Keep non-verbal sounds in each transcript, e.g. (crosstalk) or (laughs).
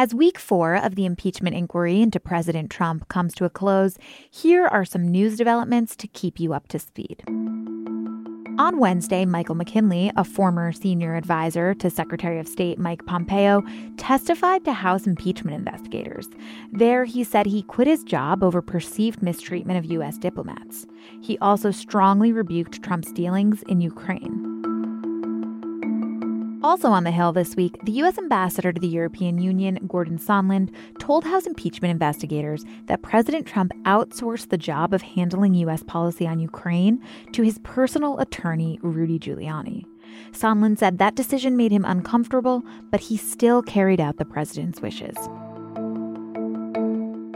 As week four of the impeachment inquiry into President Trump comes to a close, here are some news developments to keep you up to speed. On Wednesday, Michael McKinley, a former senior advisor to Secretary of State Mike Pompeo, testified to House impeachment investigators. There, he said he quit his job over perceived mistreatment of U.S. diplomats. He also strongly rebuked Trump's dealings in Ukraine. Also on the Hill this week, the U.S. ambassador to the European Union, Gordon Sondland, told House impeachment investigators that President Trump outsourced the job of handling U.S. policy on Ukraine to his personal attorney, Rudy Giuliani. Sondland said that decision made him uncomfortable, but he still carried out the president's wishes.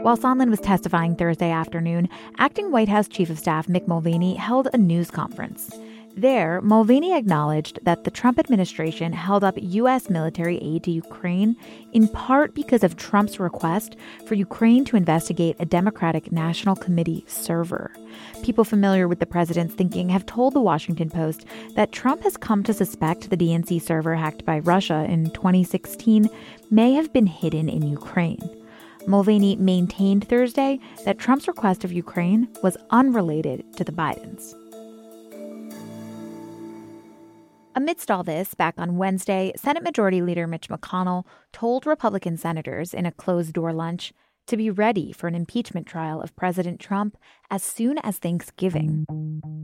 While Sondland was testifying Thursday afternoon, acting White House Chief of Staff Mick Mulvaney held a news conference. There, Mulvaney acknowledged that the Trump administration held up U.S. military aid to Ukraine in part because of Trump's request for Ukraine to investigate a Democratic National Committee server. People familiar with the president's thinking have told the Washington Post that Trump has come to suspect the DNC server hacked by Russia in 2016 may have been hidden in Ukraine. Mulvaney maintained Thursday that Trump's request of Ukraine was unrelated to the Bidens. Amidst all this, back on Wednesday, Senate Majority Leader Mitch McConnell told Republican senators in a closed door lunch to be ready for an impeachment trial of President Trump as soon as Thanksgiving.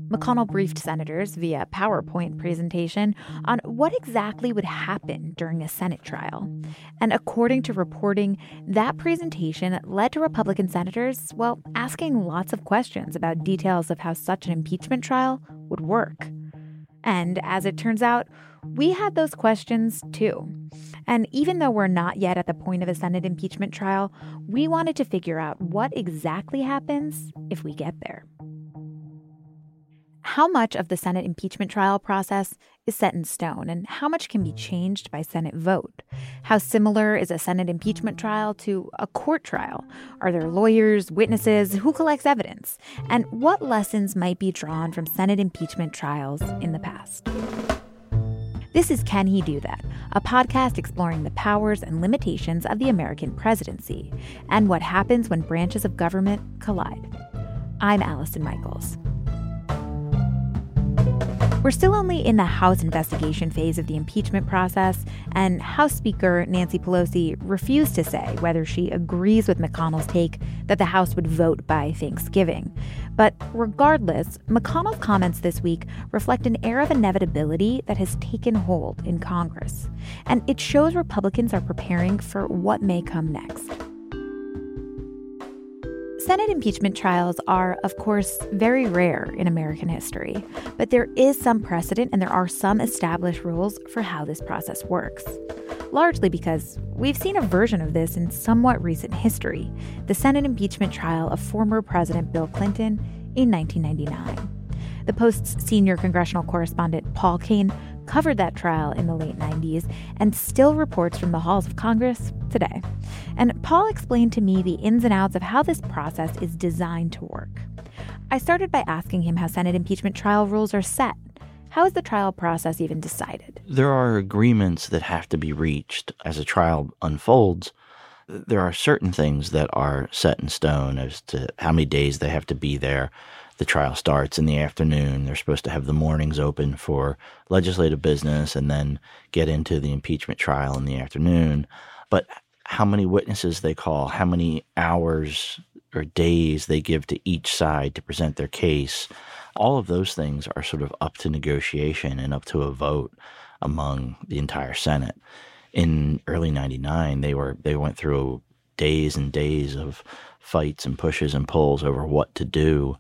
McConnell briefed senators via PowerPoint presentation on what exactly would happen during a Senate trial. And according to reporting, that presentation led to Republican senators, well, asking lots of questions about details of how such an impeachment trial would work. And as it turns out, we had those questions too. And even though we're not yet at the point of a Senate impeachment trial, we wanted to figure out what exactly happens if we get there how much of the Senate impeachment trial process is set in stone and how much can be changed by Senate vote? How similar is a Senate impeachment trial to a court trial? Are there lawyers, witnesses? Who collects evidence? And what lessons might be drawn from Senate impeachment trials in the past? This is Can He Do That, a podcast exploring the powers and limitations of the American presidency and what happens when branches of government collide. I'm Allison Michaels. We're still only in the House investigation phase of the impeachment process, and House Speaker Nancy Pelosi refused to say whether she agrees with McConnell's take that the House would vote by Thanksgiving. But regardless, McConnell's comments this week reflect an air of inevitability that has taken hold in Congress, and it shows Republicans are preparing for what may come next. Senate impeachment trials are, of course, very rare in American history, but there is some precedent and there are some established rules for how this process works. Largely because we've seen a version of this in somewhat recent history the Senate impeachment trial of former President Bill Clinton in 1999. The Post's senior congressional correspondent Paul Kane covered that trial in the late 90s and still reports from the halls of Congress today. And Paul explained to me the ins and outs of how this process is designed to work. I started by asking him how Senate impeachment trial rules are set. How is the trial process even decided? There are agreements that have to be reached as a trial unfolds. There are certain things that are set in stone as to how many days they have to be there, the trial starts in the afternoon. They're supposed to have the mornings open for legislative business and then get into the impeachment trial in the afternoon. But how many witnesses they call, how many hours or days they give to each side to present their case, all of those things are sort of up to negotiation and up to a vote among the entire Senate. In early 99, they were they went through days and days of fights and pushes and pulls over what to do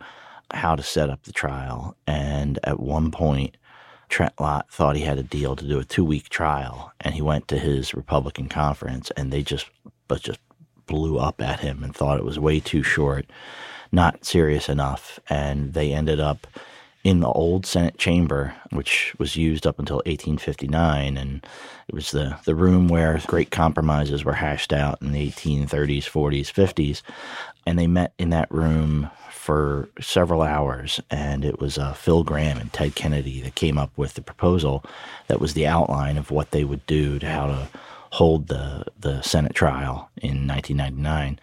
how to set up the trial. And at one point, Trent Lott thought he had a deal to do a two week trial, and he went to his Republican conference, and they just but just blew up at him and thought it was way too short, not serious enough, and they ended up in the old Senate chamber, which was used up until 1859, and it was the the room where great compromises were hashed out in the 1830s, 40s, 50s, and they met in that room for several hours, and it was uh, Phil Gramm and Ted Kennedy that came up with the proposal that was the outline of what they would do to how to hold the the Senate trial in 1999,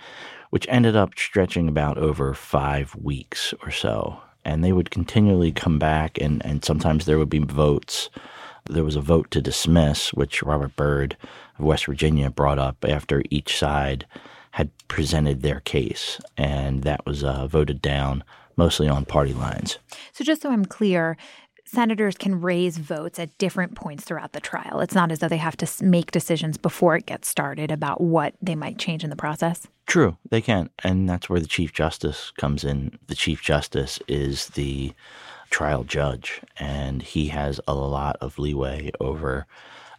which ended up stretching about over five weeks or so. And they would continually come back, and, and sometimes there would be votes. There was a vote to dismiss, which Robert Byrd of West Virginia brought up after each side had presented their case, and that was uh, voted down mostly on party lines. So, just so I'm clear, senators can raise votes at different points throughout the trial. It's not as though they have to make decisions before it gets started about what they might change in the process. True, they can. And that's where the Chief Justice comes in. The Chief Justice is the trial judge, and he has a lot of leeway over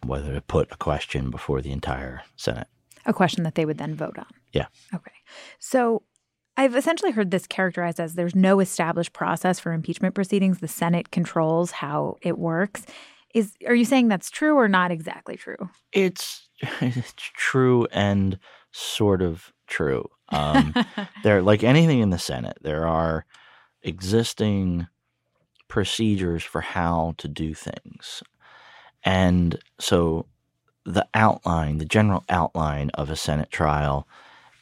whether to put a question before the entire Senate. A question that they would then vote on. Yeah. Okay. So I've essentially heard this characterized as there's no established process for impeachment proceedings. The Senate controls how it works. Is are you saying that's true or not exactly true? It's it's (laughs) true and sort of true. Um, (laughs) there, like anything in the Senate, there are existing procedures for how to do things, and so the outline, the general outline of a Senate trial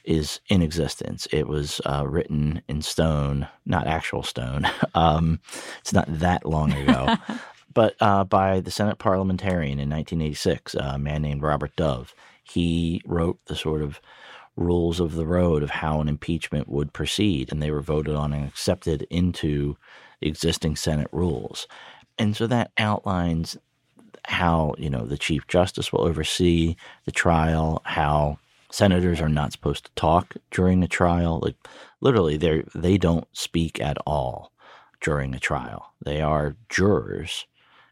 is in existence. It was uh, written in stone, not actual stone. (laughs) um, it's not that long ago, (laughs) but uh, by the Senate parliamentarian in 1986, a man named Robert Dove. He wrote the sort of rules of the road of how an impeachment would proceed, and they were voted on and accepted into existing Senate rules. And so that outlines how you know the chief justice will oversee the trial, how senators are not supposed to talk during a trial. Like literally, they they don't speak at all during a trial. They are jurors,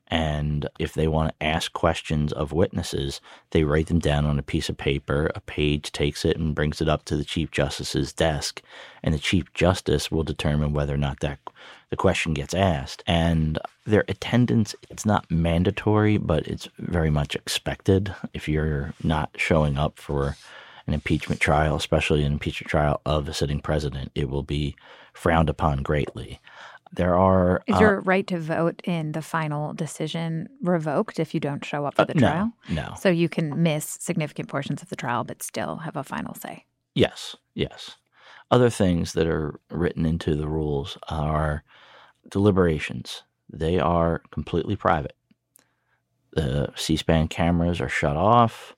and if they want to ask questions of witnesses, they write them down on a piece of paper. A page takes it and brings it up to the chief justice's desk, and the chief justice will determine whether or not that the question gets asked. And their attendance, it's not mandatory, but it's very much expected. If you're not showing up for an impeachment trial, especially an impeachment trial of a sitting president, it will be frowned upon greatly. There are. Is uh, your right to vote in the final decision revoked if you don't show up for uh, the uh, trial? No, no. So you can miss significant portions of the trial, but still have a final say. Yes, yes. Other things that are written into the rules are deliberations. They are completely private. The C SPAN cameras are shut off.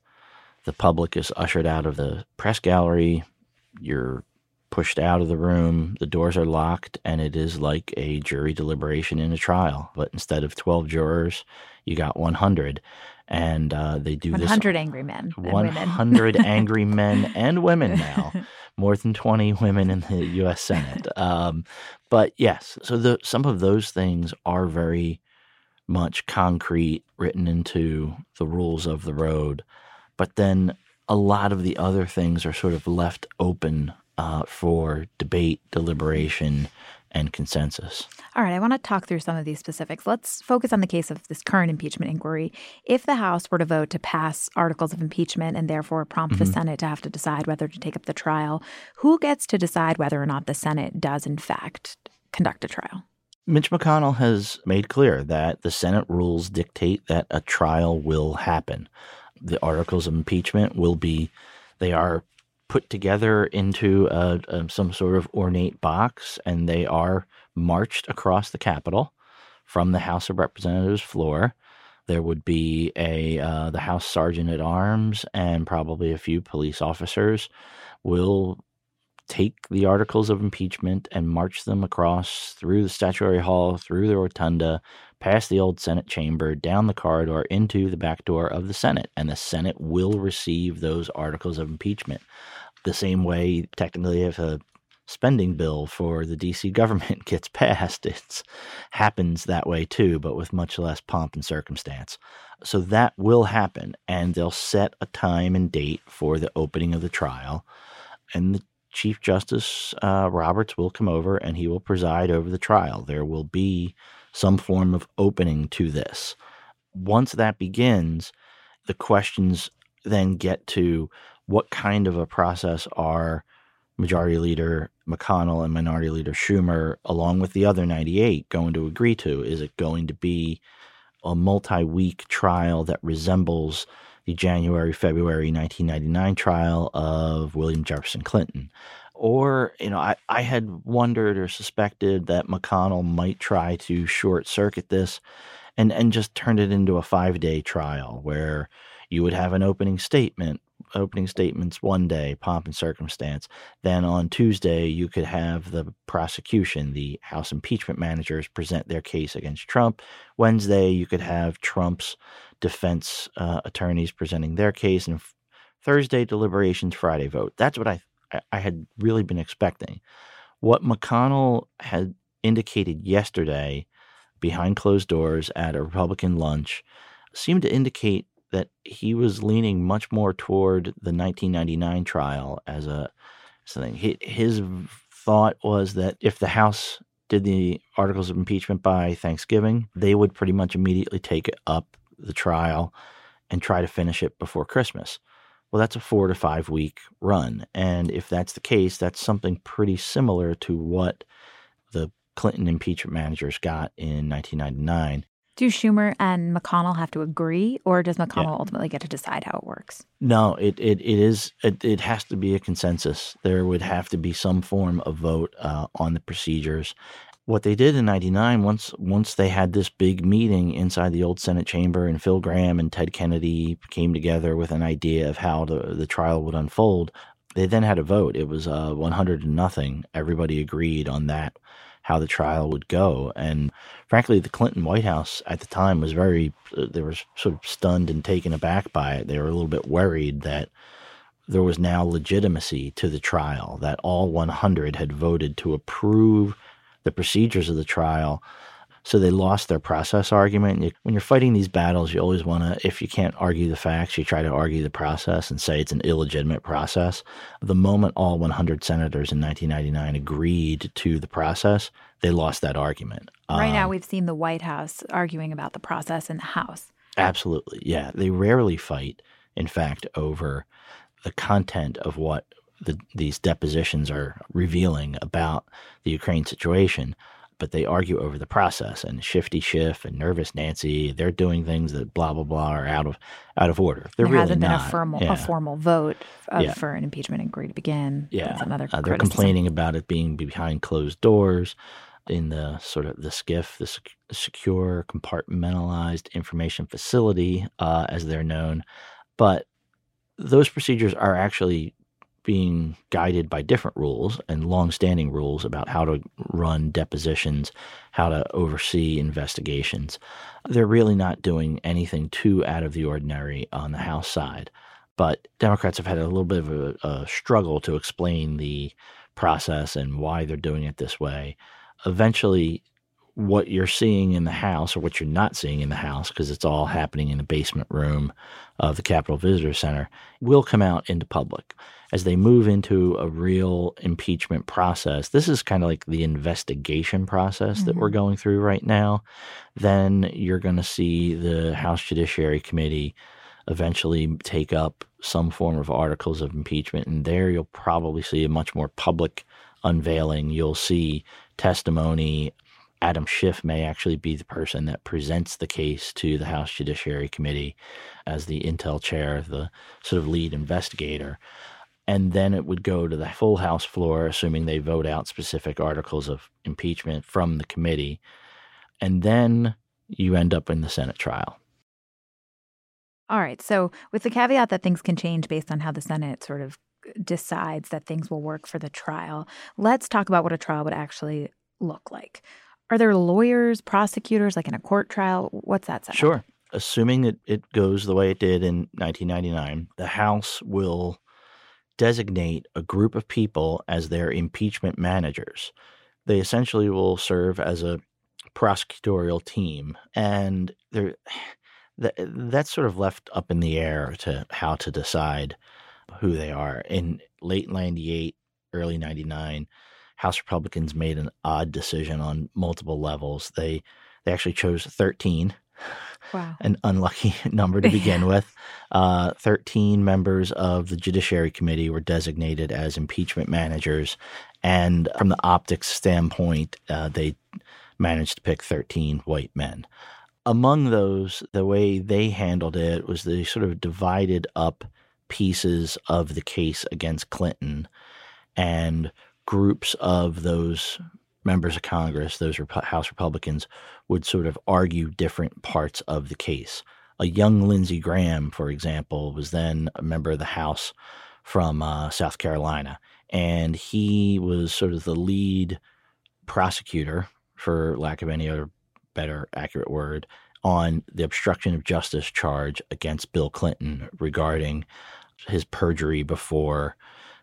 The public is ushered out of the press gallery. You're pushed out of the room. The doors are locked, and it is like a jury deliberation in a trial. But instead of 12 jurors, you got 100. And uh, they do 100 this. 100 angry men. 100 (laughs) angry men and women now. More than 20 women in the U.S. Senate. (laughs) Um, but yes, so the, some of those things are very much concrete, written into the rules of the road. But then a lot of the other things are sort of left open uh, for debate, deliberation, and consensus. All right, I want to talk through some of these specifics. Let's focus on the case of this current impeachment inquiry. If the House were to vote to pass articles of impeachment and therefore prompt mm-hmm. the Senate to have to decide whether to take up the trial, who gets to decide whether or not the Senate does, in fact, conduct a trial? Mitch McConnell has made clear that the Senate rules dictate that a trial will happen the articles of impeachment will be they are put together into a, a, some sort of ornate box and they are marched across the Capitol from the House of Representatives floor. There would be a uh, the House Sergeant at Arms and probably a few police officers will take the articles of impeachment and march them across through the statuary hall, through the rotunda, past the old Senate chamber, down the corridor, into the back door of the Senate. And the Senate will receive those articles of impeachment. The same way, technically, if a spending bill for the DC (laughs) government gets passed, it happens that way too, but with much less pomp and circumstance. So that will happen, and they'll set a time and date for the opening of the trial. And the Chief Justice uh, Roberts will come over and he will preside over the trial. There will be some form of opening to this. Once that begins, the questions then get to what kind of a process are Majority Leader McConnell and Minority Leader Schumer, along with the other 98, going to agree to? Is it going to be a multi week trial that resembles the January February 1999 trial of William Jefferson Clinton. Or, you know, I, I had wondered or suspected that McConnell might try to short circuit this and, and just turn it into a five day trial where you would have an opening statement opening statements one day, pomp and circumstance. Then on Tuesday, you could have the prosecution, the House impeachment managers, present their case against Trump. Wednesday, you could have Trump's defense uh, attorneys presenting their case, and Thursday deliberations, Friday vote. That's what I I had really been expecting. What McConnell had indicated yesterday behind closed doors at a Republican lunch seemed to indicate that he was leaning much more toward the 1999 trial as a something. His thought was that if the House did the articles of impeachment by Thanksgiving, they would pretty much immediately take it up the trial and try to finish it before Christmas. Well, that's a four to five week run. And if that's the case, that's something pretty similar to what the Clinton impeachment managers got in 1999. Do Schumer and McConnell have to agree, or does McConnell yeah. ultimately get to decide how it works? No, it it, it is it, it has to be a consensus. There would have to be some form of vote uh, on the procedures. What they did in '99, once once they had this big meeting inside the old Senate chamber, and Phil Gramm and Ted Kennedy came together with an idea of how the the trial would unfold. They then had a vote. It was uh, 100 to nothing. Everybody agreed on that how the trial would go. And frankly, the Clinton White House at the time was very, uh, they were sort of stunned and taken aback by it. They were a little bit worried that there was now legitimacy to the trial, that all 100 had voted to approve the procedures of the trial so they lost their process argument. when you're fighting these battles, you always want to, if you can't argue the facts, you try to argue the process and say it's an illegitimate process. The moment all 100 senators in 1999 agreed to the process, they lost that argument. Right um, now, we've seen the White House arguing about the process in the House. Absolutely. Yeah. They rarely fight, in fact, over the content of what the, these depositions are revealing about the Ukraine situation but they argue over the process and shifty Schiff and nervous Nancy. They're doing things that blah blah blah are out of out of order. They're there really hasn't been a formal yeah. a formal vote of, yeah. for an impeachment inquiry to begin. Yeah, That's another. Uh, they're complaining about it being behind closed doors in the sort of the SCIF the secure compartmentalized information facility, uh, as they're known, but those procedures are actually being guided by different rules and long-standing rules about how to run depositions, how to oversee investigations. They're really not doing anything too out of the ordinary on the House side. But Democrats have had a little bit of a, a struggle to explain the process and why they're doing it this way. Eventually, what you're seeing in the house or what you're not seeing in the house because it's all happening in the basement room of the Capitol Visitor Center will come out into public as they move into a real impeachment process. This is kind of like the investigation process mm-hmm. that we're mm-hmm. going through right now. Then you're going to see the House Judiciary Committee eventually take up some form of articles of impeachment and there you'll probably see a much more public unveiling. You'll see testimony Adam Schiff may actually be the person that presents the case to the House Judiciary Committee as the intel chair, the sort of lead investigator. And then it would go to the full House floor, assuming they vote out specific articles of impeachment from the committee. And then you end up in the Senate trial. All right. So, with the caveat that things can change based on how the Senate sort of decides that things will work for the trial, let's talk about what a trial would actually look like. Are there lawyers, prosecutors, like in a court trial? What's that? Sure. Like? Assuming that it goes the way it did in 1999, the House will designate a group of people as their impeachment managers. They essentially will serve as a prosecutorial team, and they're, (sighs) that, that's sort of left up in the air to how to decide who they are. In late 98, early 99, House Republicans made an odd decision on multiple levels. They they actually chose 13. Wow. An unlucky (laughs) number to begin (laughs) with. Uh, 13 members of the Judiciary Committee were designated as impeachment managers. And from the optics standpoint, uh, they managed to pick 13 white men. among those, the way they handled it was they sort of divided up pieces of the case against Clinton and groups of those members of Congress, those House Republicans, would sort of argue different parts of the case. A young Lindsey Graham, for example, was then a member of the House from uh, South Carolina, and he was sort of the lead prosecutor, for lack of any other better accurate word, on the obstruction of justice charge against Bill Clinton regarding his perjury before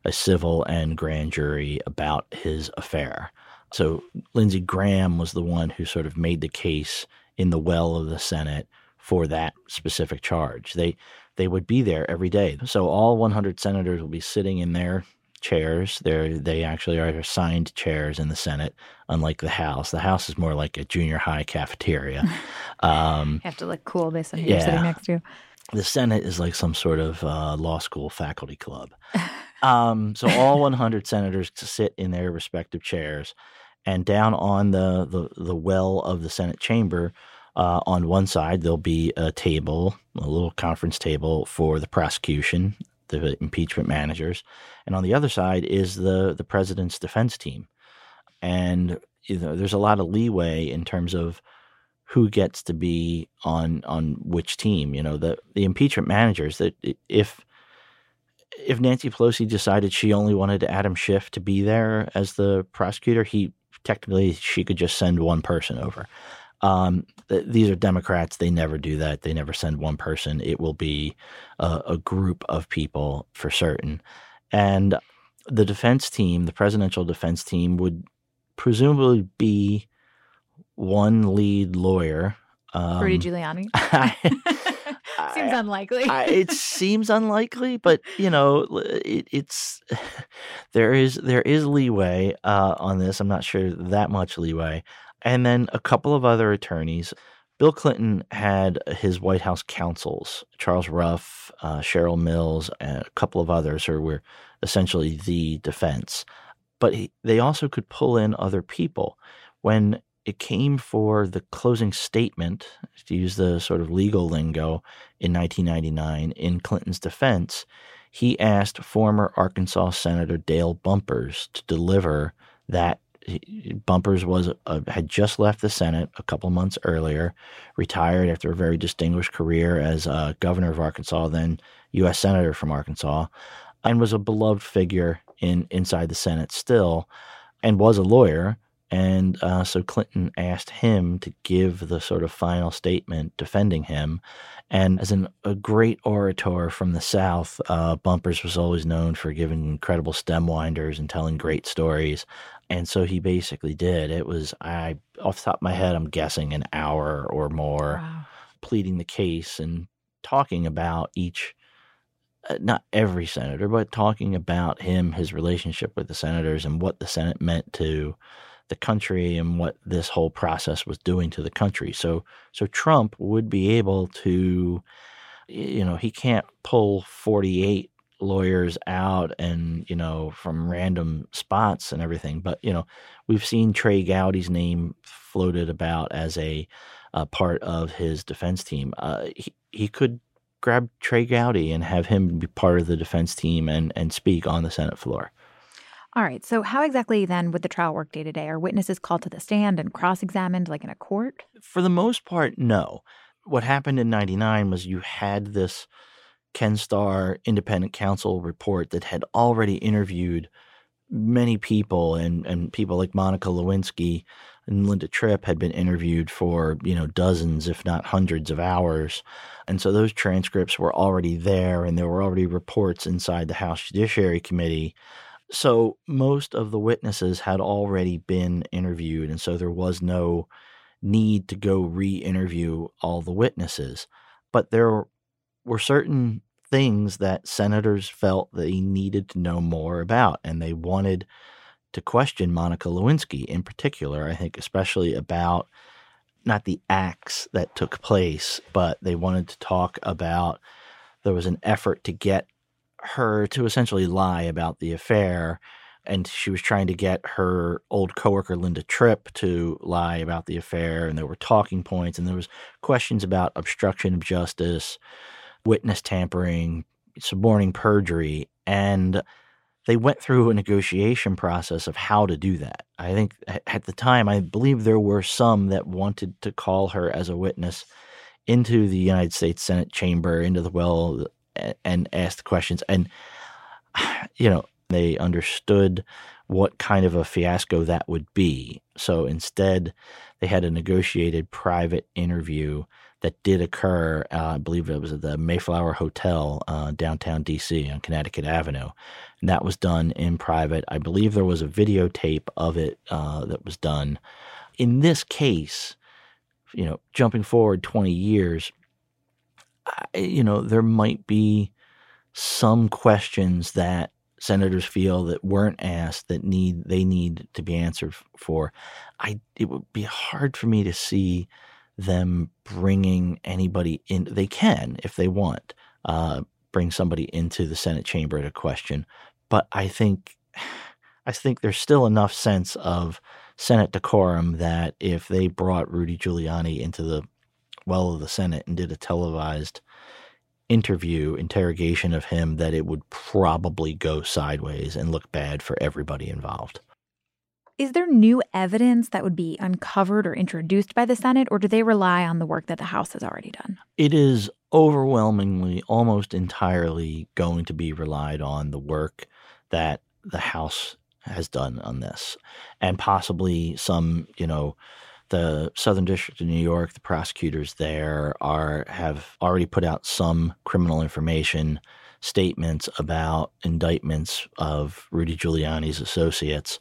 a civil and grand jury about his affair. So Lindsey Graham was the one who sort of made the case in the well of the Senate for that specific charge. They they would be there every day. So all 100 senators will be sitting in their chairs. They they actually are assigned chairs in the Senate, unlike the House. The House is more like a junior high cafeteria. (laughs) Um, you have to look cool based on who yeah. you're sitting next to. The Senate is like some sort of uh, law school faculty club. Um, so all (laughs) 100 senators sit in their respective chairs, and down on the the, the well of the Senate chamber, uh, on one side there'll be a table, a little conference table for the prosecution, the impeachment managers, and on the other side is the the president's defense team, and you know, there's a lot of leeway in terms of who gets to be on on which team. You know, the the impeachment managers that if if Nancy Pelosi decided she only wanted Adam Schiff to be there as the prosecutor, he technically she could just send one person over. Um, th- these are Democrats; they never do that. They never send one person. It will be a, a group of people for certain. And the defense team, the presidential defense team, would presumably be one lead lawyer. Um, Rudy Giuliani. (laughs) (laughs) (laughs) seems I, unlikely. I, it seems unlikely, but you know, it, it's (laughs) there is there is leeway uh, on this. I'm not sure that much leeway. And then a couple of other attorneys. Bill Clinton had his White House counsels, Charles Ruff, uh, Cheryl Mills, and a couple of others who were essentially the defense. But he, they also could pull in other people. When it came for the closing statement, to use the sort of legal lingo, in 1999 in Clinton's defense, he asked former Arkansas Senator Dale Bumpers to deliver that. Bumpers was uh, had just left the Senate a couple months earlier, retired after a very distinguished career as uh, governor of Arkansas, then U.S. senator from Arkansas, and was a beloved figure in inside the Senate still, and was a lawyer and uh, so Clinton asked him to give the sort of final statement defending him. And as an, a great orator from the South, uh, Bumpers was always known for giving incredible stem winders and telling great stories. And so he basically did. It was, I off the top of my head, I'm guessing an hour or more wow. pleading the case and talking about each uh, not every senator, but talking about him, his relationship with the senators, and what the Senate meant to the country and what this whole process was doing to the country. So so Trump would be able to you know, he can't pull 48 lawyers out and, you know, from random spots and everything, but you know, we've seen Trey Gowdy's name floated about as a, a part of his defense team. Uh, he, he could grab Trey Gowdy and have him be part of the defense team and, and speak on the Senate floor. All right. So, how exactly then would the trial work day to day? Are witnesses called to the stand and cross examined like in a court? For the most part, no. What happened in 99 was you had this Ken Starr independent counsel report that had already interviewed many people, and, and people like Monica Lewinsky and Linda Tripp had been interviewed for, you know, dozens, if not hundreds of hours. And so those transcripts were already there, and there were already reports inside the House Judiciary Committee so most of the witnesses had already been interviewed, and so there was no need to go re interview all the witnesses. But there were certain things that senators felt they needed to know more about, and they wanted to question Monica Lewinsky in particular, I think, especially about not the acts that took place, but they wanted to talk about there was an effort to get her to essentially lie about the affair and she was trying to get her old coworker Linda Tripp to lie about the affair and there were talking points and there was questions about obstruction of justice, witness tampering, suborning perjury and they went through a negotiation process of how to do that. I think at the time I believe there were some that wanted to call her as a witness into the United States Senate chamber into the well and asked questions and (sighs) you know they understood what kind of a fiasco that would be. So instead, they had a negotiated private interview that did occur. Uh, I believe it was at the Mayflower Hotel, uh, downtown DC on Connecticut Avenue. And that was done in private. I believe there was a videotape of it uh, that was done. In this case, you know, jumping forward 20 years, you know, there might be some questions that senators feel that weren't asked that need they need to be answered for. I it would be hard for me to see them bringing anybody in. They can if they want uh, bring somebody into the Senate chamber to question, but I think I think there's still enough sense of Senate decorum that if they brought Rudy Giuliani into the well of the Senate and did a televised interview, interrogation of him, that it would probably go sideways and look bad for everybody involved. Is there new evidence that would be uncovered or introduced by the Senate, or do they rely on the work that the House has already done? It is overwhelmingly, almost entirely going to be relied on the work that the House has done on this, and possibly some, you know, the Southern District of New York, the prosecutors there are have already put out some criminal information statements about indictments of Rudy Giuliani's associates.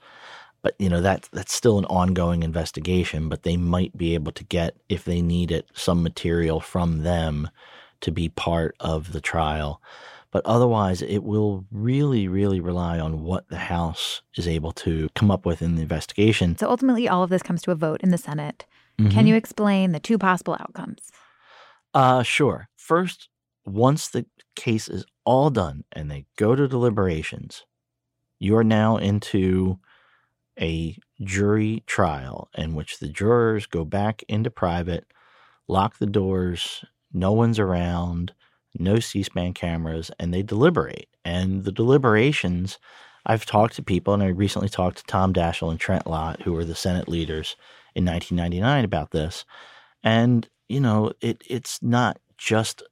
But you know that that's still an ongoing investigation. But they might be able to get, if they need it, some material from them to be part of the trial. But otherwise, it will really, really rely on what the House is able to come up with in the investigation. So ultimately, all of this comes to a vote in the Senate. Mm-hmm. Can you explain the two possible outcomes? Uh, sure. First, once the case is all done and they go to deliberations, you are now into a jury trial in which the jurors go back into private, lock the doors, no one's around no C SPAN cameras, and they deliberate. And the deliberations, I've talked to people, and I recently talked to Tom Daschle and Trent Lott, who were the Senate leaders in 1999 about this. And, you know, it, it's not just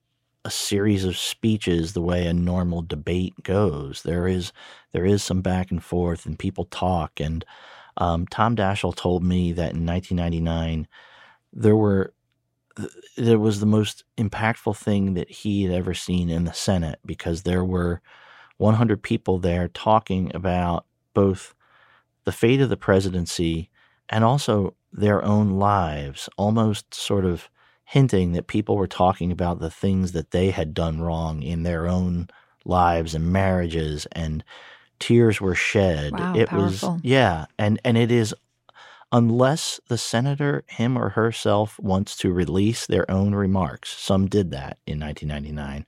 a series of speeches the way a normal debate goes. There is there is some back and forth, and people talk. And um, Tom Daschle told me that in 1999 there were it was the most impactful thing that he had ever seen in the Senate because there were 100 people there talking about both the fate of the presidency and also their own lives, almost sort of hinting that people were talking about the things that they had done wrong in their own lives and marriages and tears were shed. Wow, it powerful. was yeah, and and it is unless the senator, him or herself, wants to release their own remarks. Some did that in 1999.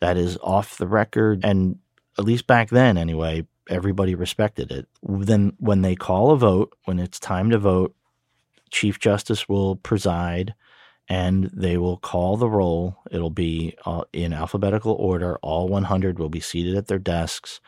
That is off the record, and at least back then, anyway, everybody respected it. Then, when they call a vote, when it's time to vote, Chief Justice will preside and they will call the roll. It'll be uh, in alphabetical order. All 100 will be seated at their desks.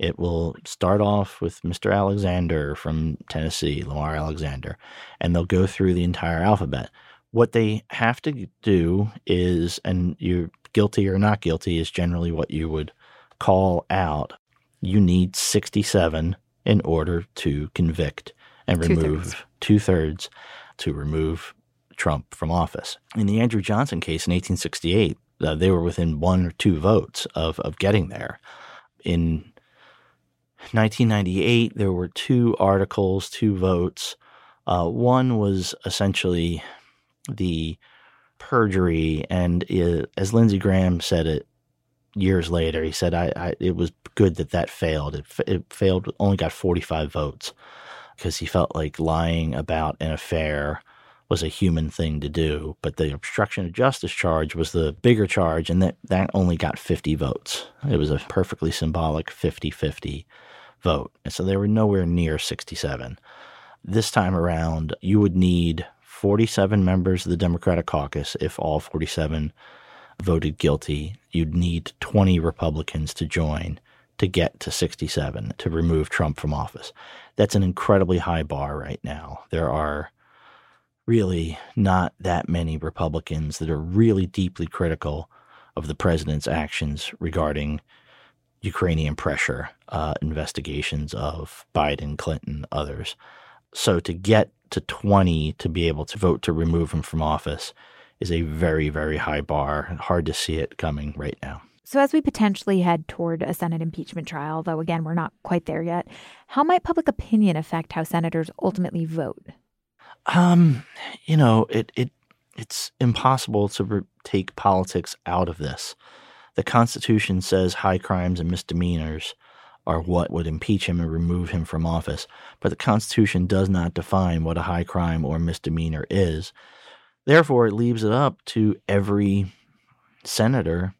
It will start off with Mr. Alexander from Tennessee, Lamar Alexander, and they'll go through the entire alphabet. What they have to do is, and you're guilty or not guilty, is generally what you would call out. You need 67 in order to convict and remove two thirds to remove Trump from office. In the Andrew Johnson case in 1868, uh, they were within one or two votes of, of getting there. In 1998, there were two articles, two votes. Uh, one was essentially the perjury, and it, as Lindsey Graham said it years later, he said, I, I it was good that that failed. It, it failed, only got 45 votes because he felt like lying about an affair was a human thing to do. But the obstruction of justice charge was the bigger charge, and that, that only got 50 votes. It was a perfectly symbolic 50 50 vote. And so they were nowhere near 67. This time around, you would need 47 members of the Democratic caucus if all 47 voted guilty. You'd need 20 Republicans to join to get to 67 to remove Trump from office. That's an incredibly high bar right now. There are really not that many Republicans that are really deeply critical of the president's actions regarding Ukrainian pressure, uh, investigations of Biden, Clinton, others. So to get to 20 to be able to vote to remove him from office is a very, very high bar. Hard to see it coming right now. So, as we potentially head toward a Senate impeachment trial, though again, we're not quite there yet, how might public opinion affect how senators ultimately vote? Um, you know, it, it it's impossible to re- take politics out of this. The Constitution says high crimes and misdemeanors are what would impeach him and remove him from office, but the Constitution does not define what a high crime or misdemeanor is. Therefore, it leaves it up to every senator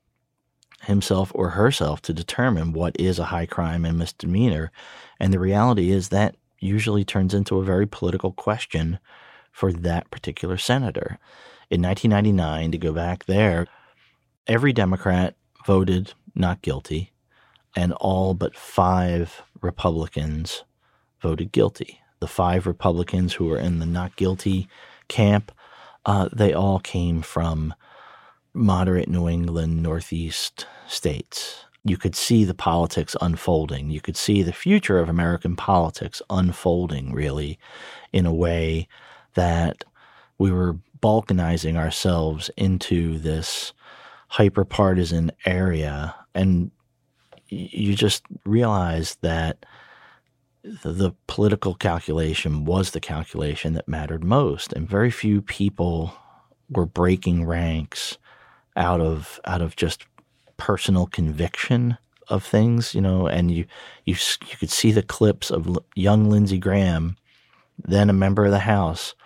himself or herself to determine what is a high crime and misdemeanor. And the reality is that usually turns into a very political question for that particular senator. In 1999, to go back there, every Democrat voted not guilty, and all but five Republicans voted guilty. The five Republicans who were in the not guilty camp, uh, they all came from moderate New England, Northeast states. You could see the politics unfolding. You could see the future of American politics unfolding, really, in a way that we were balkanizing ourselves into this hyper partisan area. And you just realize that the political calculation was the calculation that mattered most. And very few people were breaking ranks out of out of just personal conviction of things, you know, and you you you could see the clips of young Lindsey Graham, then a member of the House,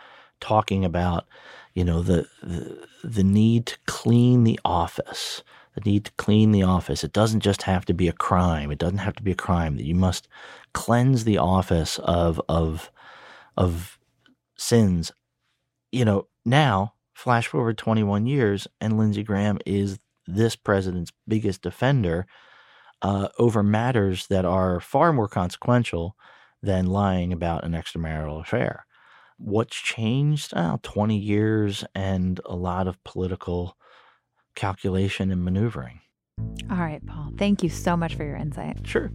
talking about, you know, the the, the need to clean the office, the need to clean the office. It doesn't just have to be a crime. It doesn't have to be a crime that you must cleanse the office of of of sins. You know, now Flash forward 21 years, and Lindsey Graham is this president's biggest defender uh, over matters that are far more consequential than lying about an extramarital affair. What's changed? Oh, 20 years and a lot of political calculation and maneuvering. All right, Paul. Thank you so much for your insight. Sure.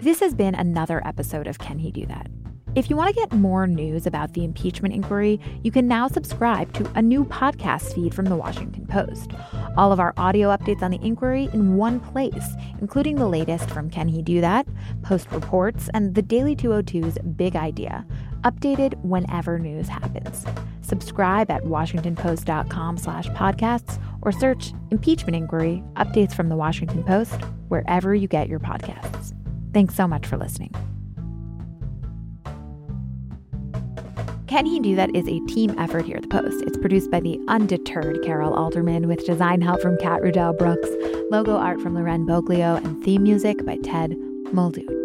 This has been another episode of Can He Do That? If you want to get more news about the impeachment inquiry, you can now subscribe to a new podcast feed from the Washington Post. All of our audio updates on the inquiry in one place, including the latest from Can He Do That, Post Reports, and the Daily 202's Big Idea, updated whenever news happens. Subscribe at washingtonpost.com slash podcasts or search Impeachment Inquiry Updates from the Washington Post wherever you get your podcasts. Thanks so much for listening. Can He Do That is a team effort here at the Post. It's produced by the undeterred Carol Alderman with design help from Kat Rudell Brooks, logo art from Loren Boglio, and theme music by Ted Muldoon.